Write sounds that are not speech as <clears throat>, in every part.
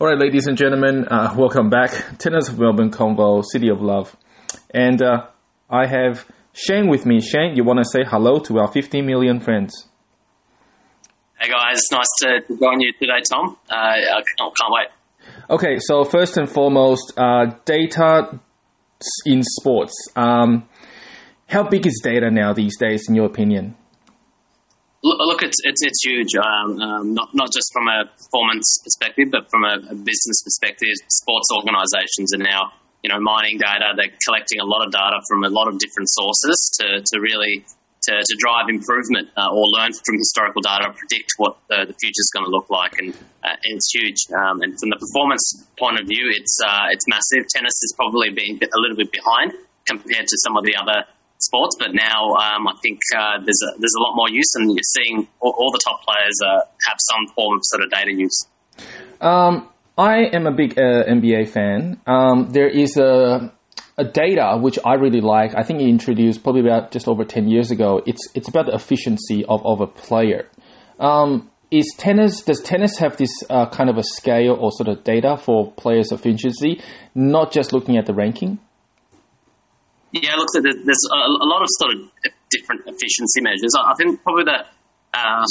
All right, ladies and gentlemen, uh, welcome back. Tennis of Melbourne Convo, City of Love. And uh, I have Shane with me. Shane, you want to say hello to our 50 million friends? Hey guys, nice to, to join you today, Tom. Uh, I can't wait. Okay, so first and foremost, uh, data in sports. Um, how big is data now these days, in your opinion? Look, it's it's, it's huge. Um, um, not not just from a performance perspective, but from a, a, business perspective. Sports organisations are now, you know, mining data. They're collecting a lot of data from a lot of different sources to, to really to, to drive improvement uh, or learn from historical data, predict what the, the future is going to look like, and, uh, and it's huge. Um, and from the performance point of view, it's uh, it's massive. Tennis has probably been a little bit behind compared to some of the other sports, but now um, I think uh, there's a, there's a lot more use, and you're seeing all, all the top players uh, have some form of sort of data use. Um, I am a big uh, NBA fan. Um, there is a a data which I really like. I think he introduced probably about just over ten years ago. It's it's about the efficiency of, of a player. Um, is tennis does tennis have this uh, kind of a scale or sort of data for players' efficiency, not just looking at the ranking? Yeah, look, there's a lot of sort of different efficiency measures. I think probably the uh,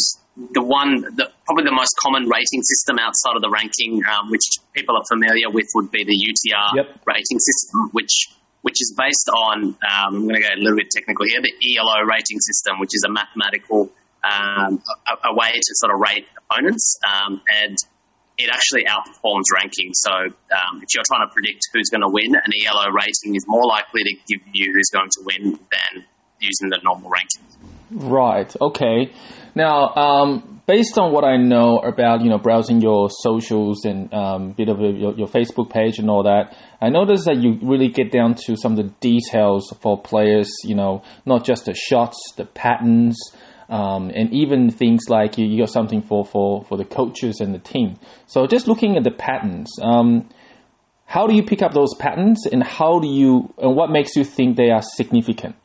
the one, the, probably the most common rating system outside of the ranking, um, which people are familiar with, would be the UTR yep. rating system, which which is based on. Um, I'm going to go a little bit technical here. The ELO rating system, which is a mathematical um, a, a, way to sort of rate opponents, um, and it actually outperforms ranking. So um, if you're trying to predict who's going to win, an ELO rating is more likely to give you who's going to win than using the normal ranking. Right. Okay. Now, um, based on what I know about you know browsing your socials and um, bit of your, your, Facebook page and all that, I noticed that you really get down to some of the details for players. You know, not just the shots, the patterns, um, and even things like you, you, got something for, for for the coaches and the team. So just looking at the patterns. Um, how do you pick up those patterns, and how do you, and what makes you think they are significant?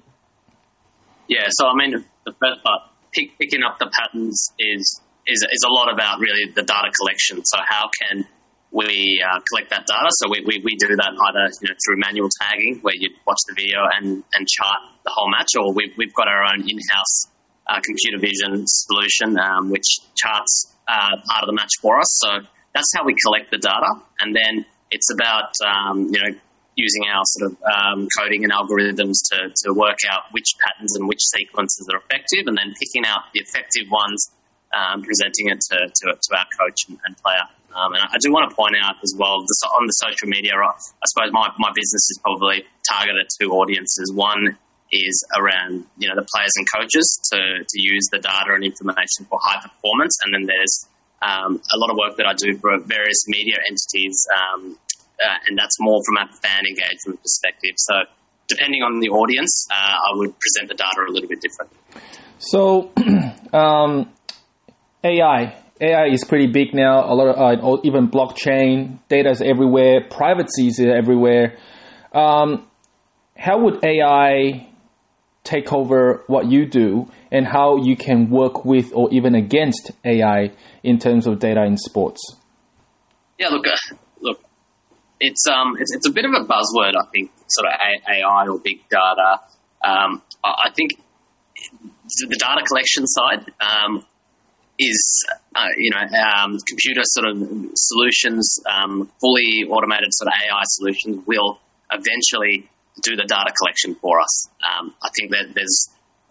Yeah, so I mean, the first part pick, picking up the patterns is, is is a lot about really the data collection. So how can we uh, collect that data? So we, we, we do that either you know, through manual tagging, where you watch the video and, and chart the whole match, or we've, we've got our own in-house uh, computer vision solution, um, which charts uh, part of the match for us. So that's how we collect the data, and then it's about um, you know using our sort of um, coding and algorithms to, to work out which patterns and which sequences are effective, and then picking out the effective ones, um, presenting it to, to, to, our coach and, and player. Um, and I do want to point out as well on the social media, I suppose my, my business is probably targeted two audiences. One is around you know the players and coaches to, to use the data and information for high performance, and then there's um, a lot of work that I do for various media entities um, uh, and that's more from a fan engagement perspective. So, depending on the audience, uh, I would present the data a little bit different. So, <clears throat> um, AI. AI is pretty big now. A lot of uh, even blockchain data is everywhere. Privacy is everywhere. Um, how would AI take over what you do, and how you can work with or even against AI in terms of data in sports? Yeah, look, uh, look, it's um it's, it's a bit of a buzzword, I think, sort of AI or big data. Um, I think the data collection side um, is uh, you know um, computer sort of solutions, um, fully automated sort of AI solutions will eventually do the data collection for us. Um, I think that there's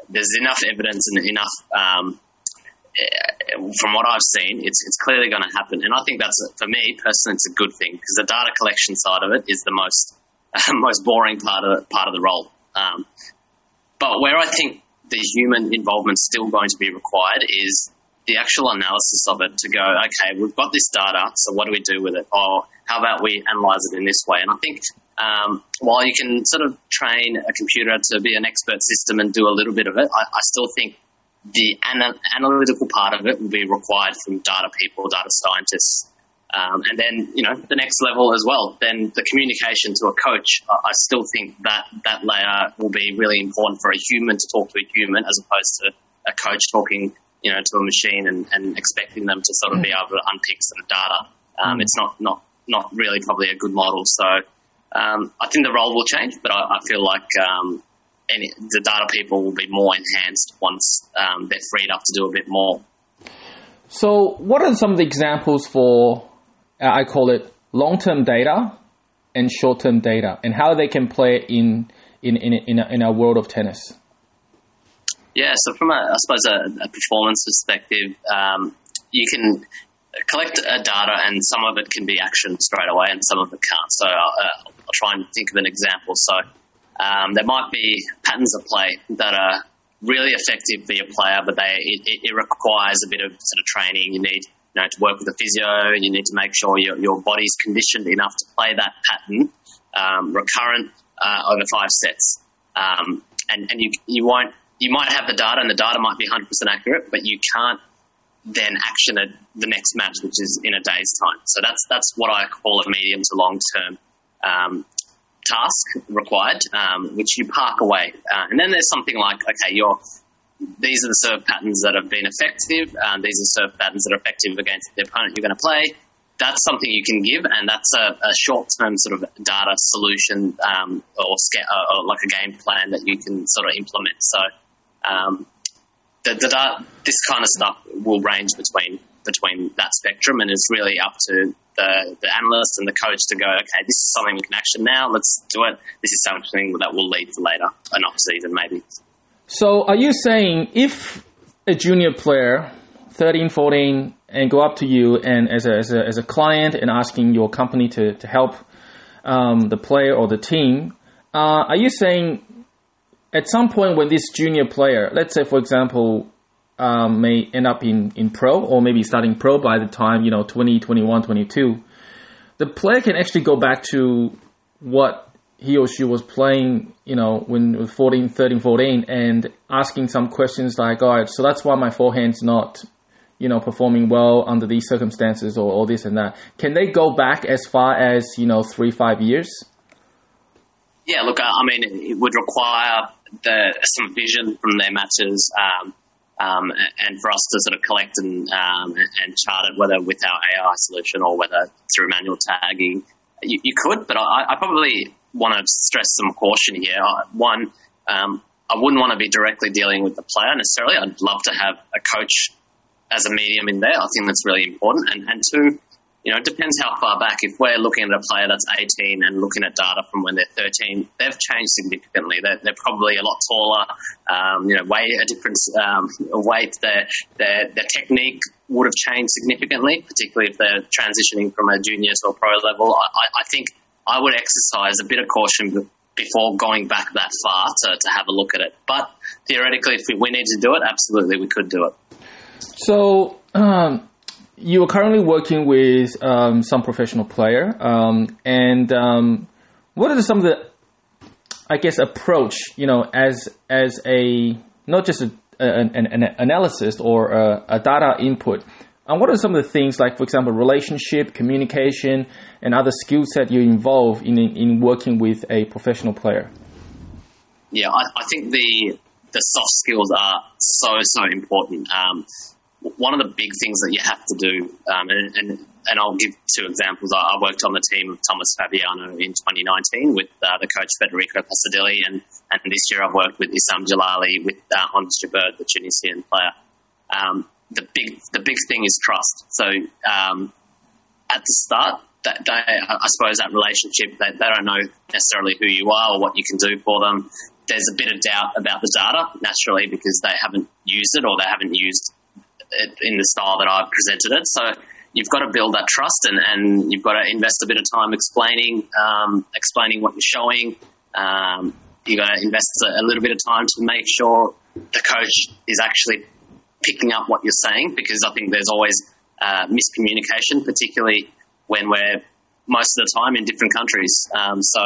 there's enough evidence and enough um, uh, from what I've seen, it's, it's clearly going to happen. And I think that's, for me personally, it's a good thing because the data collection side of it is the most, <laughs> most boring part of, part of the role. Um, but where I think the human involvement is still going to be required is the actual analysis of it to go, okay, we've got this data, so what do we do with it? Or how about we analyze it in this way? And I think um, while you can sort of train a computer to be an expert system and do a little bit of it, I, I still think the ana- analytical part of it will be required from data people, data scientists. Um, and then, you know, the next level as well, then the communication to a coach, I, I still think that that layer will be really important for a human to talk to a human as opposed to a coach talking, you know, to a machine and, and expecting them to sort of be able to unpick some data. Um, mm. It's not, not not really probably a good model. So um, I think the role will change, but I, I feel like um, any, the data people will be more enhanced once um, they're freed up to do a bit more. So, what are some of the examples for, uh, I call it long term data and short term data, and how they can play in, in, in, in, a, in a world of tennis? Yeah, so from a, I suppose a, a performance perspective, um, you can collect uh, data and some of it can be actioned straight away and some of it can't. So I'll, uh, I'll try and think of an example. So um, there might be patterns of play that are really effective for your player, but they it, it, requires a bit of sort of training. You need you know to work with a physio. And you need to make sure your your body's conditioned enough to play that pattern um, recurrent uh, over five sets. Um, and and you you won't you might have the data and the data might be 100% accurate, but you can't then action at the next match, which is in a day's time. So that's that's what I call a medium to long term um, task required, um, which you park away. Uh, and then there's something like, okay, you're these are the serve patterns that have been effective. Um, these are serve patterns that are effective against the opponent you're going to play. That's something you can give, and that's a, a short-term sort of data solution um, or, or, like a game plan that you can sort of implement. So the, the, this kind of stuff will range between between that spectrum, and it's really up to the, the analyst and the coach to go, okay, this is something we can action now. Let's do it. This is something that will lead to later, an off season maybe. So, are you saying if a junior player, 13, 14, and go up to you and as a, as a, as a client and asking your company to, to help um, the player or the team, uh, are you saying at some point when this junior player, let's say for example, um, may end up in, in pro or maybe starting pro by the time, you know, 20, 21, 22, the player can actually go back to what he or she was playing, you know, when it was 14, 13, 14 and asking some questions like, all right, so that's why my forehand's not, you know, performing well under these circumstances or, all this and that. Can they go back as far as, you know, three, five years? Yeah, look, I mean, it would require the, some vision from their matches, um, um, and for us to sort of collect and, um, and chart it, whether with our AI solution or whether through manual tagging. You, you could, but I, I, probably want to stress some caution here. One, um, I wouldn't want to be directly dealing with the player necessarily. I'd love to have a coach as a medium in there. I think that's really important. And, and two, you know, it depends how far back. If we're looking at a player that's 18 and looking at data from when they're 13, they've changed significantly. They're, they're probably a lot taller, um, you know, way a different um, weight. Their, their, their technique would have changed significantly, particularly if they're transitioning from a junior to a pro level. I, I think I would exercise a bit of caution before going back that far to, to have a look at it. But theoretically, if we, we need to do it, absolutely we could do it. So, um, you are currently working with um, some professional player, um, and um, what are some of the, I guess, approach you know as as a not just a, an, an, analysis or a, a data input. And what are some of the things like, for example, relationship, communication, and other skill set you involve in in working with a professional player? Yeah, I, I think the the soft skills are so so important. Um, one of the big things that you have to do, um, and, and, and I'll give two examples. I, I, worked on the team of Thomas Fabbiano in 2019 with uh, the coach Federico Passadelli, and, and this year I've worked with Issam Jellali with uh, Ons Jabeur, the Tunisian player. Um, the big the big thing is trust. So um, at the start, that they, I suppose that relationship, they, they don't know necessarily who you are or what you can do for them. There's a bit of doubt about the data naturally because they haven't used it or they haven't used in the style that I've presented it. So you've got to build that trust and, and you've got to invest a bit of time explaining um, explaining what you're showing. Um, you've got to invest a, a, little bit of time to make sure the coach is actually picking up what you're saying because I think there's always uh, miscommunication, particularly when we're most of the time in different countries. Um, so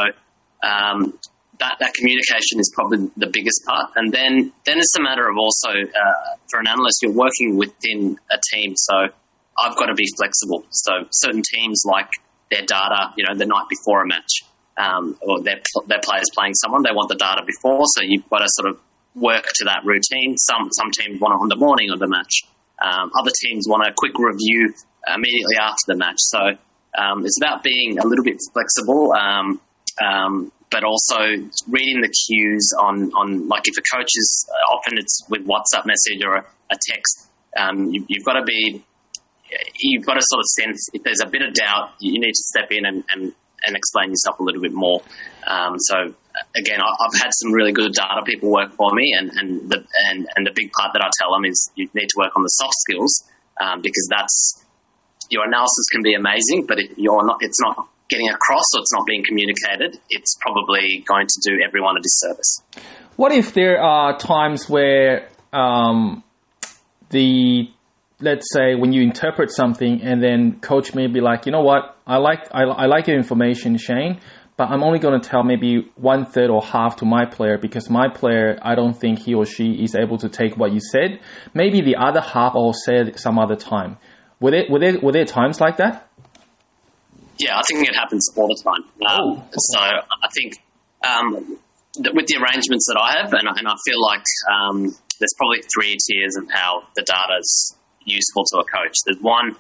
um, that, that communication is probably the biggest part. And then, then it's a matter of also, uh, for an analyst, you're working within a team. So I've got to be flexible. So certain teams like their data, you know, the night before a match, um, or their, their players playing someone, they want the data before. So you've got to sort of work to that routine. Some, some teams want it on the morning of the match. Um, other teams want a quick review immediately after the match. So um, it's about being a little bit flexible, um, um, but also reading the cues on, on like if a coach is often it's with WhatsApp message or a, a text. Um, you, have got to be you've got to sort of sense if there's a bit of doubt, you need to step in and, and, and explain yourself a little bit more. Um, so again, I've had some really good data people work for me, and and the and, and the big part that I tell them is you need to work on the soft skills um, because that's your analysis can be amazing, but you're not, it's not getting across or it's not being communicated, it's probably going to do everyone a disservice. What if there are times where um, the let's say when you interpret something and then coach may be like, you know what, I like I, I like your information, Shane, but I'm only going to tell maybe one third or half to my player because my player, I don't think he or she is able to take what you said. Maybe the other half I'll say some other time. Were there, were there, were there times like that? Yeah, I think it happens all the time. Um, oh. So I think um, with the arrangements that I have, and, and I feel like um, there's probably three tiers of how the data's useful to a coach. There's one,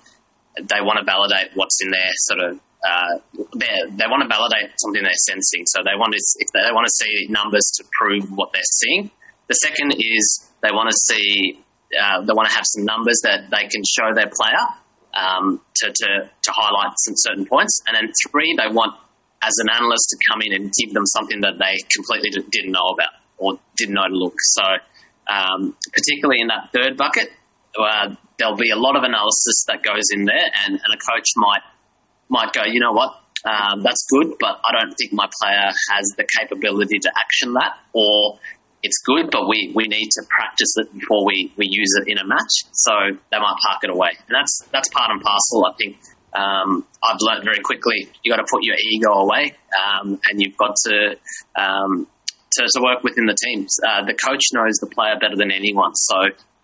they want to validate what's in their sort of uh, they want to validate something they're sensing. So they want to if they, they want to see numbers to prove what they're seeing. The second is they want to see uh, they want to have some numbers that they can show their player um, to, to to highlight some certain points. And then three, they want as an analyst to come in and give them something that they completely didn't know about or didn't know to look. So um, particularly in that third bucket, uh, there'll be a lot of analysis that goes in there, and, and a coach might might go, you know what, um, that's good, but I don't think my player has the capability to action that, or it's good, but we, we need to practice it before we, we use it in a match. So they might park it away, and that's that's part and parcel. I think um, I've learned very quickly. You got to put your ego away, um, and you've got to, um, to, to work within the teams. Uh, the coach knows the player better than anyone, so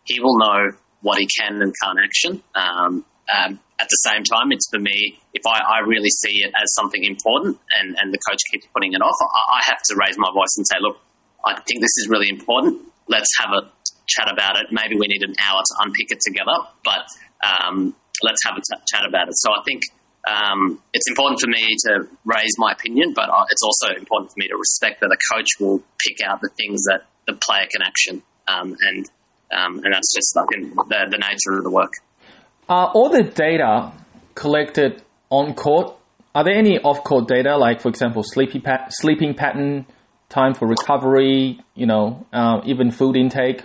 he will know what he can and can't action. Um, um, at the same time, it's for me, if I, I, really see it as something important and, and the coach keeps putting it off, I, I, have to raise my voice and say, look, I think this is really important. Let's have a chat about it. Maybe we need an hour to unpick it together, but um, let's have a t- chat about it. So I think um, it's important for me to raise my opinion, but uh, it's also important for me to respect that a coach will pick out the things that the player can action. Um, and um, and that's just like the, the nature of the work. Are all the data collected on court? Are there any off court data, like for example, sleepy sleeping pattern, time for recovery, you know, uh, even food intake?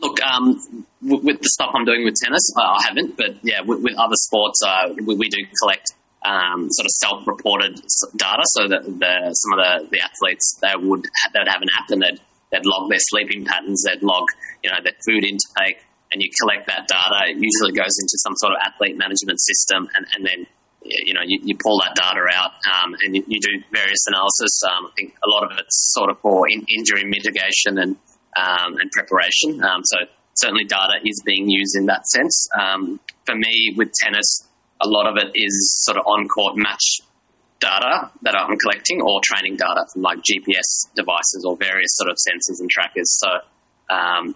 Look, um, with the stuff I'm doing with tennis, I haven't, but yeah, with, with other sports, uh, we, we, do collect um, sort of self-reported data, so that the, some of the, the athletes they would they would have an app and they'd they'd log their sleeping patterns, they'd log you know their food intake, and you collect that data. It usually goes into some sort of athlete management system, and, and then you know you, you pull that data out um, and you, you, do various analysis. Um, I think a lot of it's sort of for in, injury mitigation and um, and preparation. Um, so certainly data is being used in that sense. Um, for me, with tennis, a lot of it is sort of on court match data that I'm collecting or training data from like GPS devices or various sort of sensors and trackers. So um,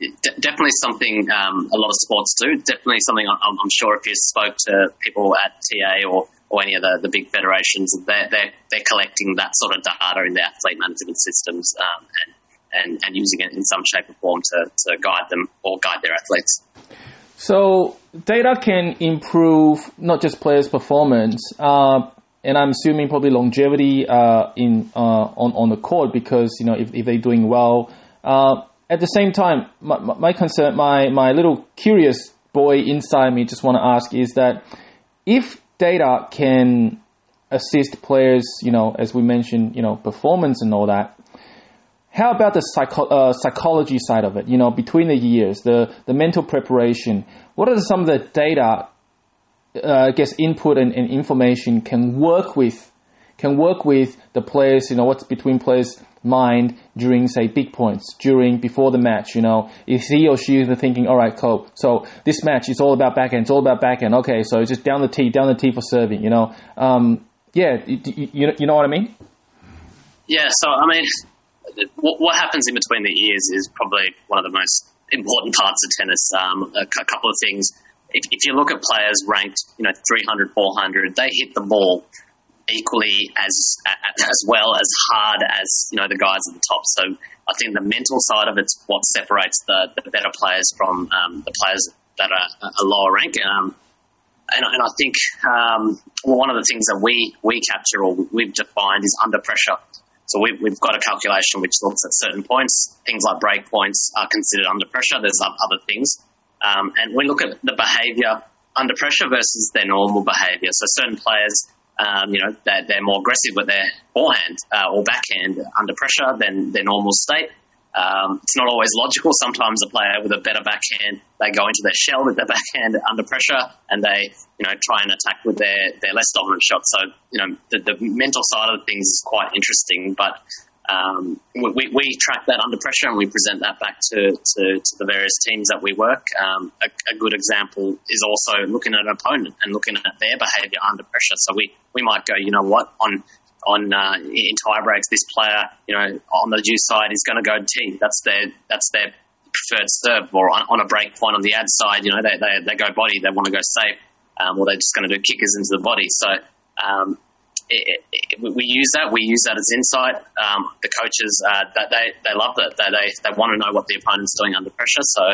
it's definitely something um, a lot of sports do. Definitely something I'm, I'm, sure if you spoke to people at TA or, or any of the, the big federations, they're, they're, they're collecting that sort of data in their athlete management systems um, and, and, and using it in some shape or form to, to guide them or guide their athletes. So data can improve not just players' performance, uh, and I'm assuming probably longevity uh, in uh, on on the court because you know if, if they're doing well. At the same time, my, my concern, my my little curious boy inside me, just want to ask is that if data can assist players, you know, as we mentioned, you know, performance and all that, how about the psycho- uh, psychology side of it? You know, between the years, the, the mental preparation. What are some of the data, uh, I guess, input and, and information can work with, can work with the players? You know, what's between players' mind during, say, big points, during before the match. You know, if he or she is thinking, all right, cool. So this match is all about backhand. It's all about backhand. Okay, so it's just down the tee, down the tee for serving. You know, um, yeah, you, you, you know what I mean? Yeah. So I mean what, what happens in between the ears is probably one of the most important parts of tennis. Um, a, a, couple of things. If, if, you look at players ranked, you know, 300, 400, they hit the ball equally as as well as hard as you know the guys at the top. So I think the mental side of it's what separates the, the better players from um, the players that are a lower rank. Um, and, and, I think um, one of the things that we we capture or we've defined is under pressure. So we, we've got a calculation which looks at certain points. Things like break points are considered under pressure. There's other things, um, and we look at the behaviour under pressure versus their normal behaviour. So certain players um, you know, they're, they're, more aggressive with their forehand uh, or backhand under pressure than their normal state. Um, it's not always logical. Sometimes a player with a better backhand, they go into their shell with their <laughs> backhand under pressure and they, you know, try and attack with their, their less dominant shot. So, you know, the, the mental side of things is quite interesting, but um, we, we, track that under pressure and we present that back to, to, to the various teams that we work. Um, a, a, good example is also looking at an opponent and looking at their behaviour under pressure. So we, we might go, you know what, on on uh, in tie breaks, this player, you know, on the deuce side is going to go T. That's their that's their preferred serve. Or on, on, a break point on the ad side, you know, they, they, they go body, they want to go safe, um, or they're just going to do kickers into the body. So um, it, it, we use that. We use that as insight. Um, the coaches, uh, they, they love that. They, they, they want to know what the opponent's doing under pressure. So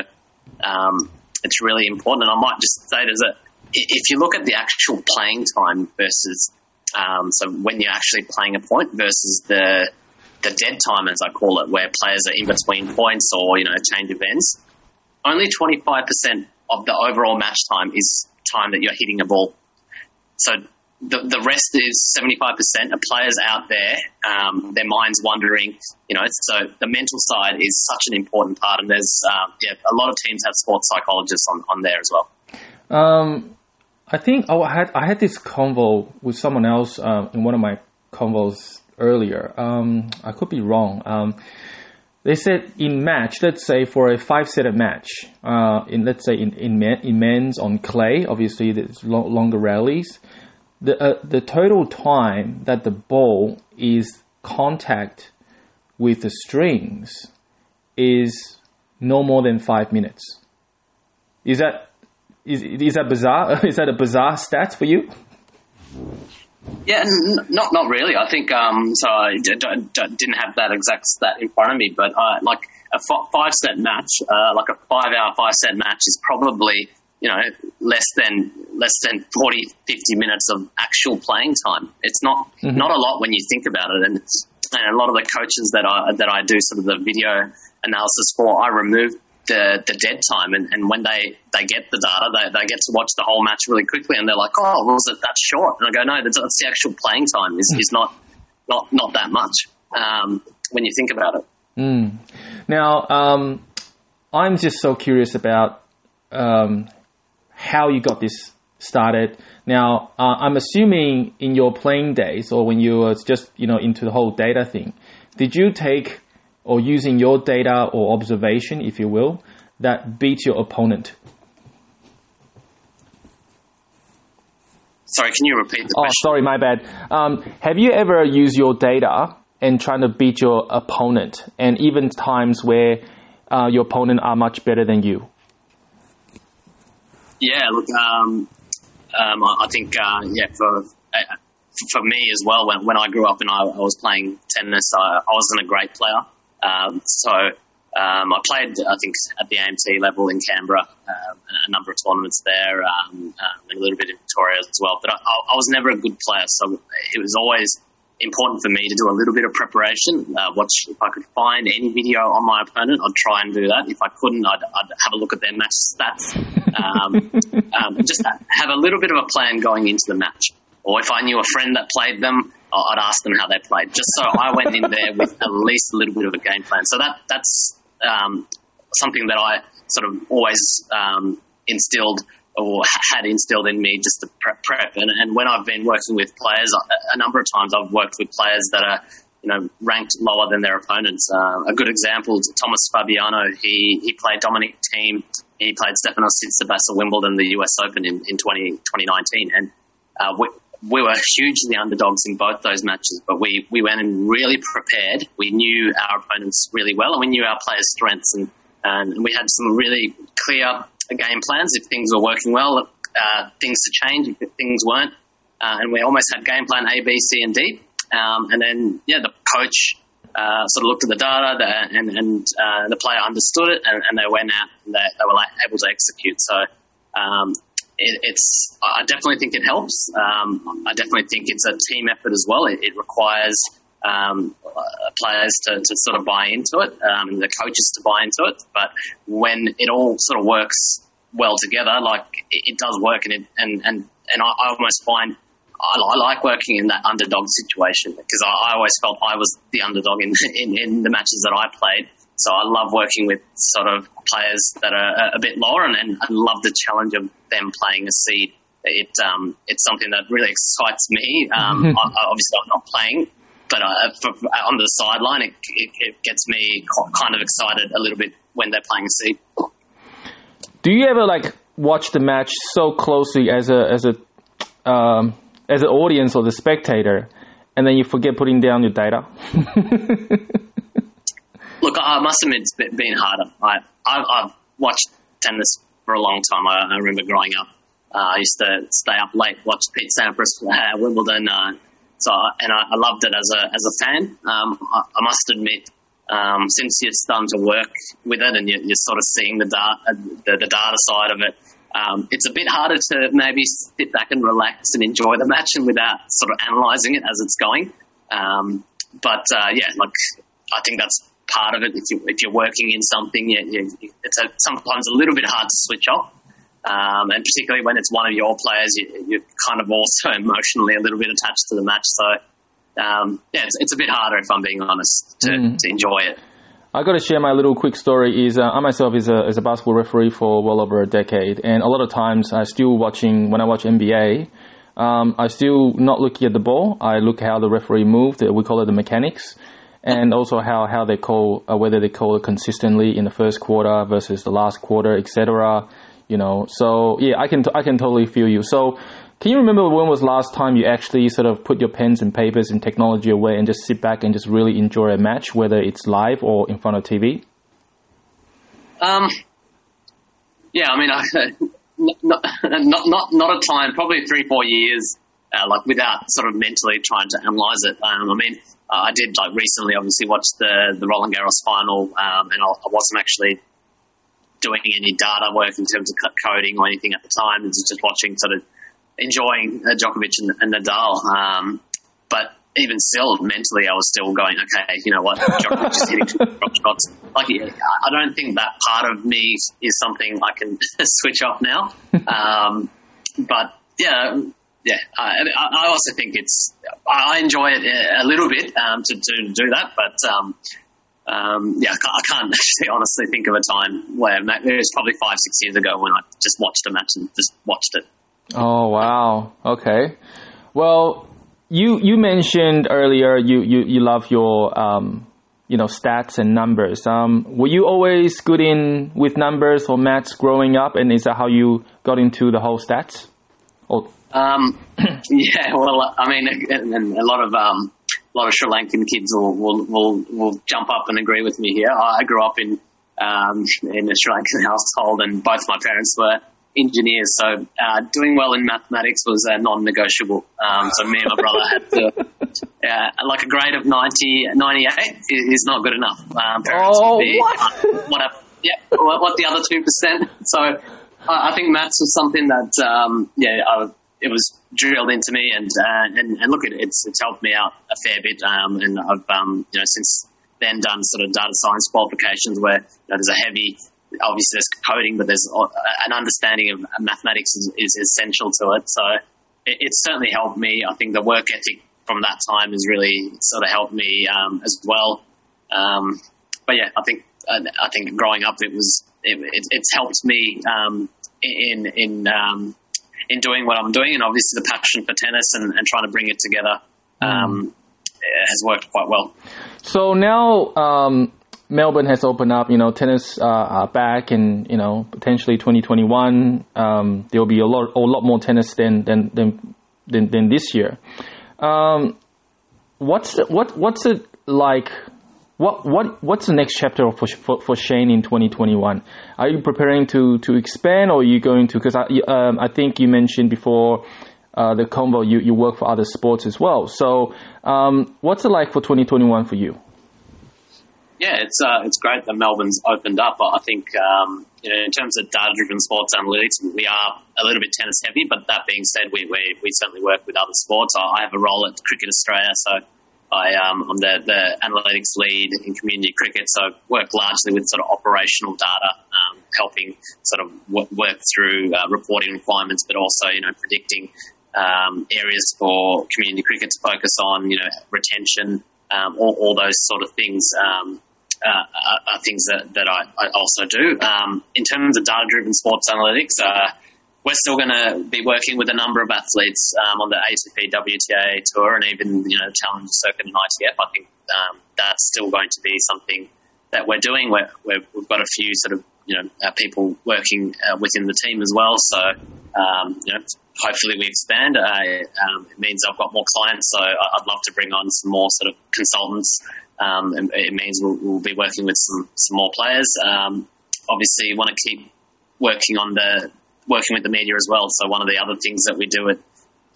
um, it's really important. And I might just say that if you look at the actual playing time versus, um, so when you're actually playing a point versus the the dead time, as I call it, where players are in between points or you know change events, only 25% of the overall match time is time that you're hitting a ball. So the, the rest is 75% of players out there, um, their minds wandering, you know, so the mental side is such an important part. And there's, um, yeah, a lot of teams have sports psychologists on, on there as well. Um, I think oh, I had I had this convo with someone else uh, in one of my convos earlier. Um, I could be wrong. Um, they said in match, let's say for a five set match, uh, in let's say in in, men, in men's on clay, obviously there's lo- longer rallies the uh, the total time that the ball is contact with the strings is no more than five minutes. Is that is is that bizarre? <laughs> Is that a bizarre stat for you? Yeah, n- not not really. I think um, so. I d- d- d- didn't have that exact stat in front of me, but uh, like a f- five set match, uh, like a five hour five set match, is probably you know, less than less than 40, 50 minutes of actual playing time. It's not mm-hmm. not a lot when you think about it, and and a lot of the coaches that I that I do sort of the video analysis for, I remove the, the dead time, and, and when they, they get the data, they, they get to watch the whole match really quickly, and they're like, oh, was it that short? And I go, no, that's, that's the actual playing time is, is not not not that much um, when you think about it. Mm. Now, um, I'm just so curious about um, how you got this started. Now, uh, I'm assuming in your playing days or when you were just you know into the whole data thing, did you take or using your data or observation, if you will, that beat your opponent? Sorry, can you repeat the oh, question? Oh, sorry, my bad. Um, have you ever used your data and trying to beat your opponent, and even times where uh, your opponent are much better than you? Yeah, look, um, um, I think, uh, yeah, for uh, for me as well, when, when I grew up and I, I was playing tennis, I, I, wasn't a great player. Um, so um, I played, I think, at the AMT level in Canberra, um, a number of tournaments there, um, and a little bit in Victoria as well. But I, was never a good player, so it was always important for me to do a little bit of preparation. Uh, watch if I could find any video on my opponent, I'd try and do that. If I couldn't, I'd, I'd have a look at their match stats. Um, <laughs> um, just have a little bit of a plan going into the match. Or if I knew a friend that played them, I'd ask them how they played, just so I went in there with at least a little bit of a game plan. So that that's um, something that I sort of always um, instilled or had instilled in me just to prep. prep. And, and when I've been working with players, a, a number of times I've worked with players that are you know, ranked lower than their opponents. Uh, a good example is Thomas Fabbiano. He he played Dominic Thiem. He played Stefanos Tsitsipas at Wimbledon, the US Open in, in 20, 2019. And uh, we, we were hugely underdogs in both those matches, but we, we went in really prepared. We knew our opponents really well and we knew our players' strengths. And and we had some really clear game plans if things were working well, uh, things to change if things weren't, uh, and we almost had game plan A, B, C, and D. Um, and then yeah, the coach uh, sort of looked at the data the, and, and uh, the player understood it, and, and they went out and they, they, were able to execute. So um, it, it's I definitely think it helps. Um, I definitely think it's a team effort as well. It, it requires um, players to, to, sort of buy into it, um, the coaches to buy into it. But when it all sort of works well together, like it, it does work, and it, and and and I, I almost find I, I, like working in that underdog situation because I, I, always felt I was the underdog in, <laughs> in, in the matches that I played. So I love working with sort of players that are a bit lower, and, and I love the challenge of them playing a seed. It um, it's something that really excites me. Um, <laughs> I, obviously, I'm not playing, but uh, for, for, on the sideline, it, it, it, gets me kind of excited a little bit when they're playing a seed. Do you ever like watch the match so closely as a as a um, as an audience or the spectator, and then you forget putting down your data? <laughs> Look, I must admit it's been harder. I, I've watched tennis for a long time. I, I remember growing up. Uh, I used to stay up late, watch Pete Sampras at Wimbledon. Uh, so, and I, I, loved it as a as a fan. Um, I, I, must admit, um, since you're starting to work with it and you're, you're sort of seeing the data, the, the data side of it, um, it's a bit harder to maybe sit back and relax and enjoy the match and without sort of analysing it as it's going. Um, but uh, yeah, like I think that's part of it. If, you, are working in something, it's a, sometimes a little bit hard to switch off. Um, and particularly when it's one of your players, you, are kind of also <laughs> emotionally a little bit attached to the match. So, um, yeah, it's, it's, a bit harder if I'm being honest to, mm. to enjoy it. I got to share my little quick story. Is uh, I myself is a is a basketball referee for well over a decade, and a lot of times I still watching when I watch NBA. Um, I still not looking at the ball. I look how the referee moved. We call it the mechanics and also how, how they call uh, whether they call it consistently in the first quarter versus the last quarter, etc. You know, so yeah, I can t- I can totally feel you. So, can you remember when was last time you actually sort of put your pens and papers and technology away and just sit back and just really enjoy a match, whether it's live or in front of TV? Um, yeah, I mean, I, <laughs> not, not not not a time, probably three four years, uh, like without sort of mentally trying to analyze it. Um, I mean uh, I did like recently, obviously, watch the the Roland Garros final, um, and I, I, wasn't actually doing any data work in terms of coding or anything at the time. It was just watching, sort of enjoying Djokovic and, and Nadal. Um, but even still, mentally, I was still going, okay, you know what, <laughs> Djokovic is hitting drop shots. Like, I don't think that part of me is something I can <laughs> switch off now. Um, but yeah, yeah, I, I also think it's I enjoy it a little bit um, to, to do that, but um, um, yeah, I can't <laughs> actually honestly think of a time where it was probably five six years ago when I just watched a match and just watched it. Oh wow! Okay, well, you you mentioned earlier you you, you love your um, you know stats and numbers. Um, were you always good in with numbers or maths growing up, and is that how you got into the whole stats? Or um, <clears throat> yeah, well, I mean, and a lot of um, a lot of Sri Lankan kids will, will, will will jump up and agree with me here. I grew up in um, in a Sri Lankan <laughs> household, and both my parents were engineers, so uh, doing well in mathematics was uh, non-negotiable. Um, so me and my brother had to, <laughs> uh, like a grade of 90, 98 is not good enough. Um, parents oh, be, what? Uh, <laughs> what, a, yeah, what, what the other two percent? So I think maths was something that, um, yeah, I it was drilled into me, and uh, and, and look, it, it's it's helped me out a fair bit, um, and I've um, you know since then done sort of data science qualifications where you know, there's a heavy obviously there's coding, but there's uh, an understanding of mathematics is, is essential to it. So it, it's certainly helped me. I think the work ethic from that time has really sort of helped me um, as well. Um, but yeah, I think I think growing up it was it, it, it's helped me um, in in um, in doing what I'm doing, and obviously the passion for tennis and, and trying to bring it together um, mm. has worked quite well. So now um, Melbourne has opened up, you know, tennis uh, back, and you know, potentially 2021 um, there will be a lot, a lot more tennis than than than than, than this year. Um, what's what what's it like? What what what's the next chapter for for, for Shane in 2021? Are you preparing to to expand, or are you going to? Because I um, I think you mentioned before. Uh, the convo, you, you work for other sports as well. So, um, what's it like for 2021 for you? Yeah, it's uh, it's great that Melbourne's opened up. I think um, you know, in terms of data-driven sports analytics, we are a little bit tennis heavy. But that being said, we we, we certainly work with other sports. I have a role at Cricket Australia, so I, um, I'm the, the analytics lead in community cricket, so I work largely with sort of operational data, um, helping sort of w- work through uh, reporting requirements, but also you know predicting um, areas for community cricket to focus on, you know retention, um, all, all, those sort of things. Um, uh, are things that, that I, I also do. Um, in terms of data-driven sports analytics, uh, we're still going to be working with a number of athletes um, on the ATP WTA tour and even you know Challenger Circuit and ITF. I think um, that's still going to be something that we're doing. we have got a few sort of you know uh, people working uh, within the team as well. So um, you know, hopefully we expand. Um, it means I've got more clients, so I'd love to bring on some more sort of consultants. Um, it means we'll, we'll, be working with some some more players. Um, obviously, want to keep working on the working with the media as well. So one of the other things that we do at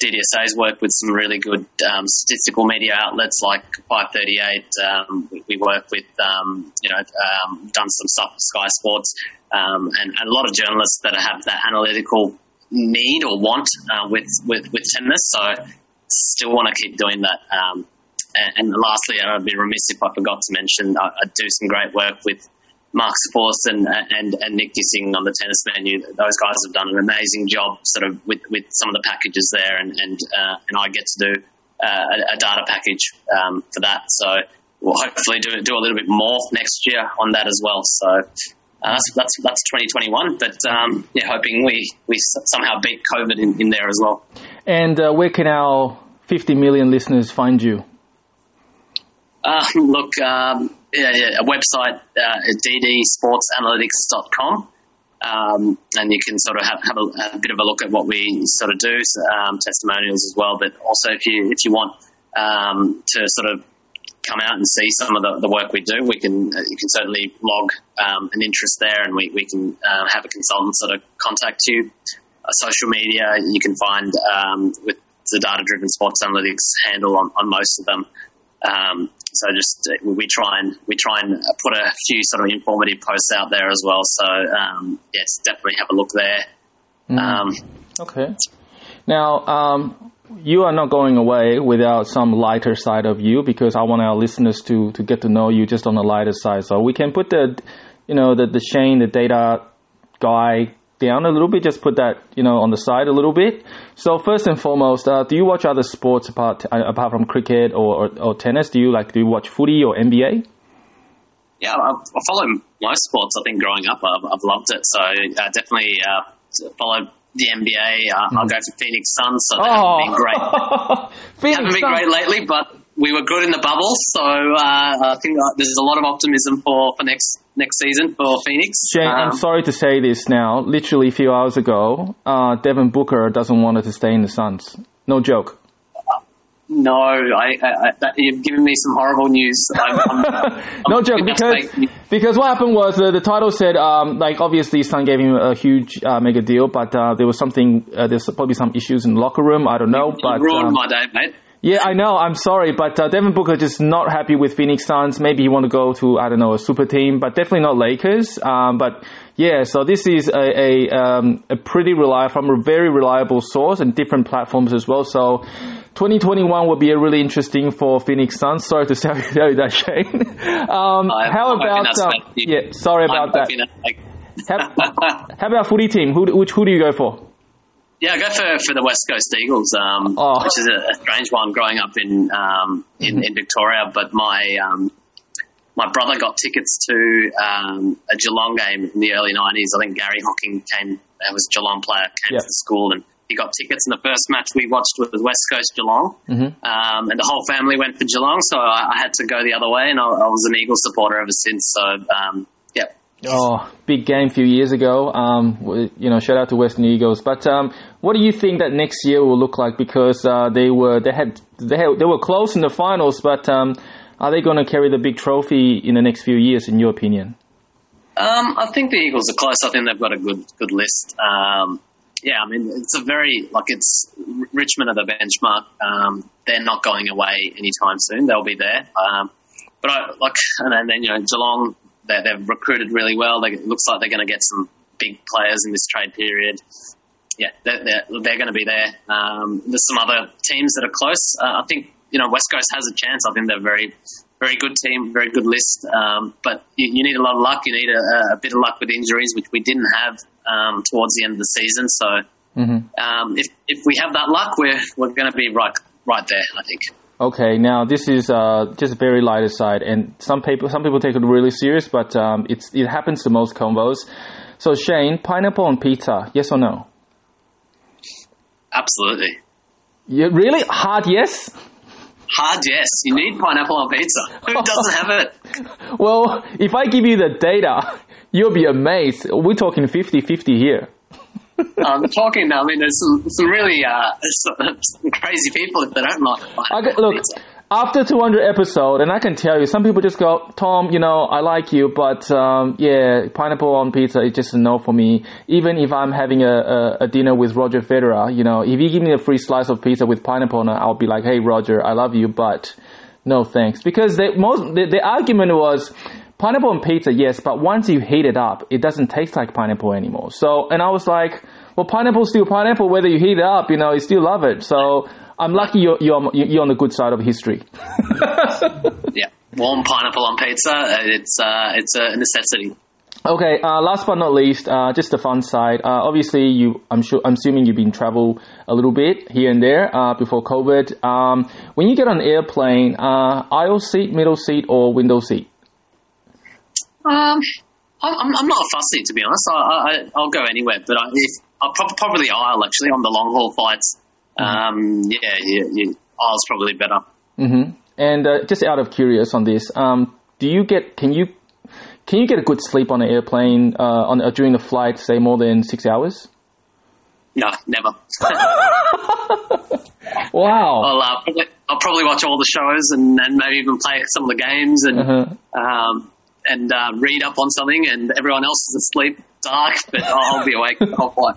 DDSA is work with some really good um, statistical media outlets like 538. Um, we, we, work with, um, you know, um, done some stuff with Sky Sports um, and, and, a lot of journalists that have that analytical need or want uh, with, with, with tennis. So still want to keep doing that. Um, and, and, lastly, I'd be remiss if I forgot to mention I, I do some great work with Mark Force and, and, and Nick Gissing on the tennis menu. Those guys have done an amazing job sort of with, with some of the packages there, and and, uh, and I get to do uh, a, a, data package um, for that. So we'll hopefully do do a little bit more next year on that as well. So uh, that's that's 2021, but um, yeah, hoping we we somehow beat COVID in, in there as well. And uh, where can our 50 million listeners find you? Uh, <laughs> look, um, yeah, yeah, a website, uh, ddsportsanalytics.com. Um, and you can sort of have, have a, a, bit of a look at what we sort of do, um, testimonials as well. But also, if you if you want um, to sort of come out and see some of the, the work we do, we can uh, you can certainly log um, an interest there, and we we can uh, have a consultant sort of contact you. Uh, social media, you can find um, with the data driven sports analytics handle on, on most of them. So just we try and we try and put a few sort of informative posts out there as well. So um, yes, definitely have a look there. Mm. Um, okay. Now um, you are not going away without some lighter side of you because I want our listeners to to get to know you just on the lighter side. So we can put the you know the the Shane the data guy down a little bit, just put that you know on the side a little bit. So first and foremost, uh, do you watch other sports apart uh, apart from cricket or, or, or, tennis? Do you like do you watch footy or NBA? Yeah, I, I follow most sports. I think growing up, I've, I've loved it. So uh, definitely uh, follow the NBA. Uh, mm. I'll go for Phoenix Suns. So they oh. haven't been great. <laughs> Haven't been Suns. great lately, but we were good in the bubble, so uh, I think uh, there's a lot of optimism for, for next next season for Phoenix. Shane, um, I'm sorry to say this now. Literally a few hours ago, uh, Devin Booker doesn't want to stay in the Suns. No joke. No, I, I, I, you've given me some horrible news. I'm, I'm, <laughs> no joke, because because what happened was uh, the title said um, like obviously Sun gave him a huge uh, mega deal, but uh, there was something uh, there's probably some issues in the locker room. I don't know, you, but you ruined um, my day, mate. Yeah, I know. I'm sorry, but uh, Devin Booker just not happy with Phoenix Suns. Maybe he want to go to I don't know a super team, but definitely not Lakers. Um, but yeah, so this is a a, um, a pretty reliable from a very reliable source and different platforms as well. So 2021 will be a really interesting for Phoenix Suns. Sorry to <laughs> tell you that, Shane. Um, how about uh, yeah? Sorry about that. how, how about footy team? Who which who do you go for? Yeah, I go for, for the West Coast Eagles, um, oh. which is a, strange one growing up in um, in, in, Victoria. But my um, my brother got tickets to um, a Geelong game in the early '90s. I think Garry Hocking came, that was a Geelong player, came to the school and he got tickets. And the first match we watched was West Coast Geelong, mm-hmm. Um, and the whole family went for Geelong. So I, I, had to go the other way, and I, I was an Eagles supporter ever since. So um, Oh, big game a few years ago. Um, you know, shout out to Western Eagles. But um, what do you think that next year will look like? Because uh, they were they had they had, they were close in the finals, but um, Are they going to carry the big trophy in the next few years, in your opinion? Um, I think the Eagles are close. I think they've got a good good list. Um, yeah, I mean it's a very like it's Richmond are the benchmark. Um, they're not going away anytime soon. They'll be there. But I like <laughs> and then you know Geelong they, they've recruited really well. They, it looks like they're going to get some big players in this trade period. Yeah, they're, they're, they're going to be there. Um, there's some other teams that are close. Uh, I think you know West Coast has a chance. I think they're very very good team, very good list. Um, but you, you, need a lot of luck. You need a, a, bit of luck with injuries, which we didn't have um, towards the end of the season. So mm-hmm. um, if if we have that luck, we're we're going to be right right there. I think. Okay, now this is uh, just very lighter side, and some people some people take it really serious, but um, it's it happens to most combos. So Shane, pineapple on pizza, yes or no? Absolutely. Yeah, really hard yes. Hard yes. You need pineapple on pizza. Who doesn't have it? <laughs> well, if I give you the data, you'll be amazed. We're talking 50-50 here. I'm talking. Now. I mean, there's some, some really uh, <laughs> some crazy people that don't like okay, look, pizza after 200 episode, and I can tell you, some people just go, Tom, you know, I like you, but um, yeah, pineapple on pizza is just a no for me. Even if I'm having a, a, a, dinner with Roger Federer, you know, if you give me a free slice of pizza with pineapple on it, I'll be like, hey, Roger, I love you, but no thanks. Because the, most, the, the argument was, pineapple on pizza, yes, but once you heat it up, it doesn't taste like pineapple anymore. So, and I was like, well, pineapple's still pineapple, whether you heat it up, you know, you still love it. So, I'm lucky you're, you're, you're on the good side of history. <laughs> yeah, warm pineapple on pizza. Uh, it's uh, it's a necessity. Okay, uh, last but not least, uh, just the fun side. Uh, obviously, you, I'm sure, I'm assuming you've been travel a little bit here and there uh, before COVID. Um, when you get on an airplane, aisle seat, middle seat, or window seat? Um, I'm, I'm not a fussy to be honest. I, I, will go anywhere, but I, if, I'll probably aisle actually on the long haul flights. Um, yeah, yeah, yeah, probably better. Mm-hmm. And uh, just out of curious on this, um, do you get can you can you get a good sleep on an airplane uh, on uh, during the flight, say more than six hours? No, never. <laughs> wow. I'll, uh, probably, I'll probably watch all the shows and, and maybe even play some of the games and uh-huh. um, and uh, read up on something, and everyone else is asleep, dark, but I'll be awake the whole flight.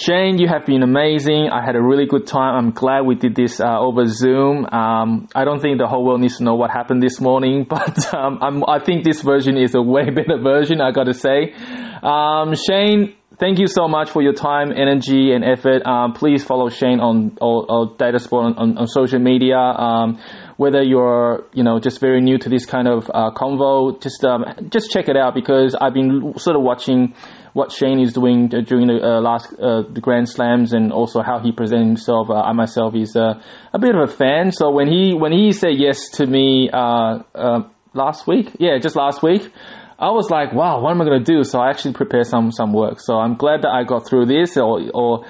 Shane, you have been amazing. I had a really good time. I'm glad we did this uh, over Zoom. Um, I don't think the whole world needs to know what happened this morning, <laughs> but um, i think this version is a way <laughs> better version, I gotta say. Um, Shane, thank you so much for your time, energy, and effort. Um, please follow Shane on or, Data Sport on, on, on social media. Whether you're you know just very new to this kind of uh, convo, just um, just check it out because I've been sort of watching what Shane is doing during the uh, last uh, the Grand Slams and also how he presents himself. Uh, I myself is uh, a bit of a fan. So when he when he said yes to me uh, uh, last week, yeah, just last week. I was like, wow, what am I going to do? So I actually prepared some some work. So I'm glad that I got through this. Or, or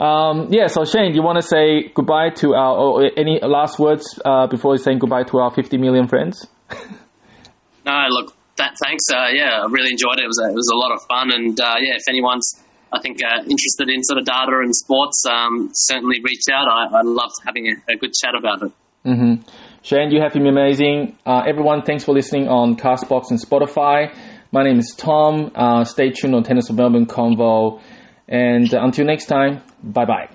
um, yeah. So Shane, do you want to say goodbye to our or any last words before saying goodbye to our 50 million friends? <laughs> no, look, that, thanks. Uh, yeah, I really enjoyed it. It was a, it was a lot of fun, and uh, yeah, if anyone's I think uh, interested in sort of data and sports, um, certainly reach out. I, I loved having a, a, good chat about it. Mm-hmm. Shane, you have been amazing. Uh, everyone, thanks for listening on Castbox and Spotify. My name is Tom. Uh, stay tuned on Tennis of Melbourne Convo. And until next time, bye bye.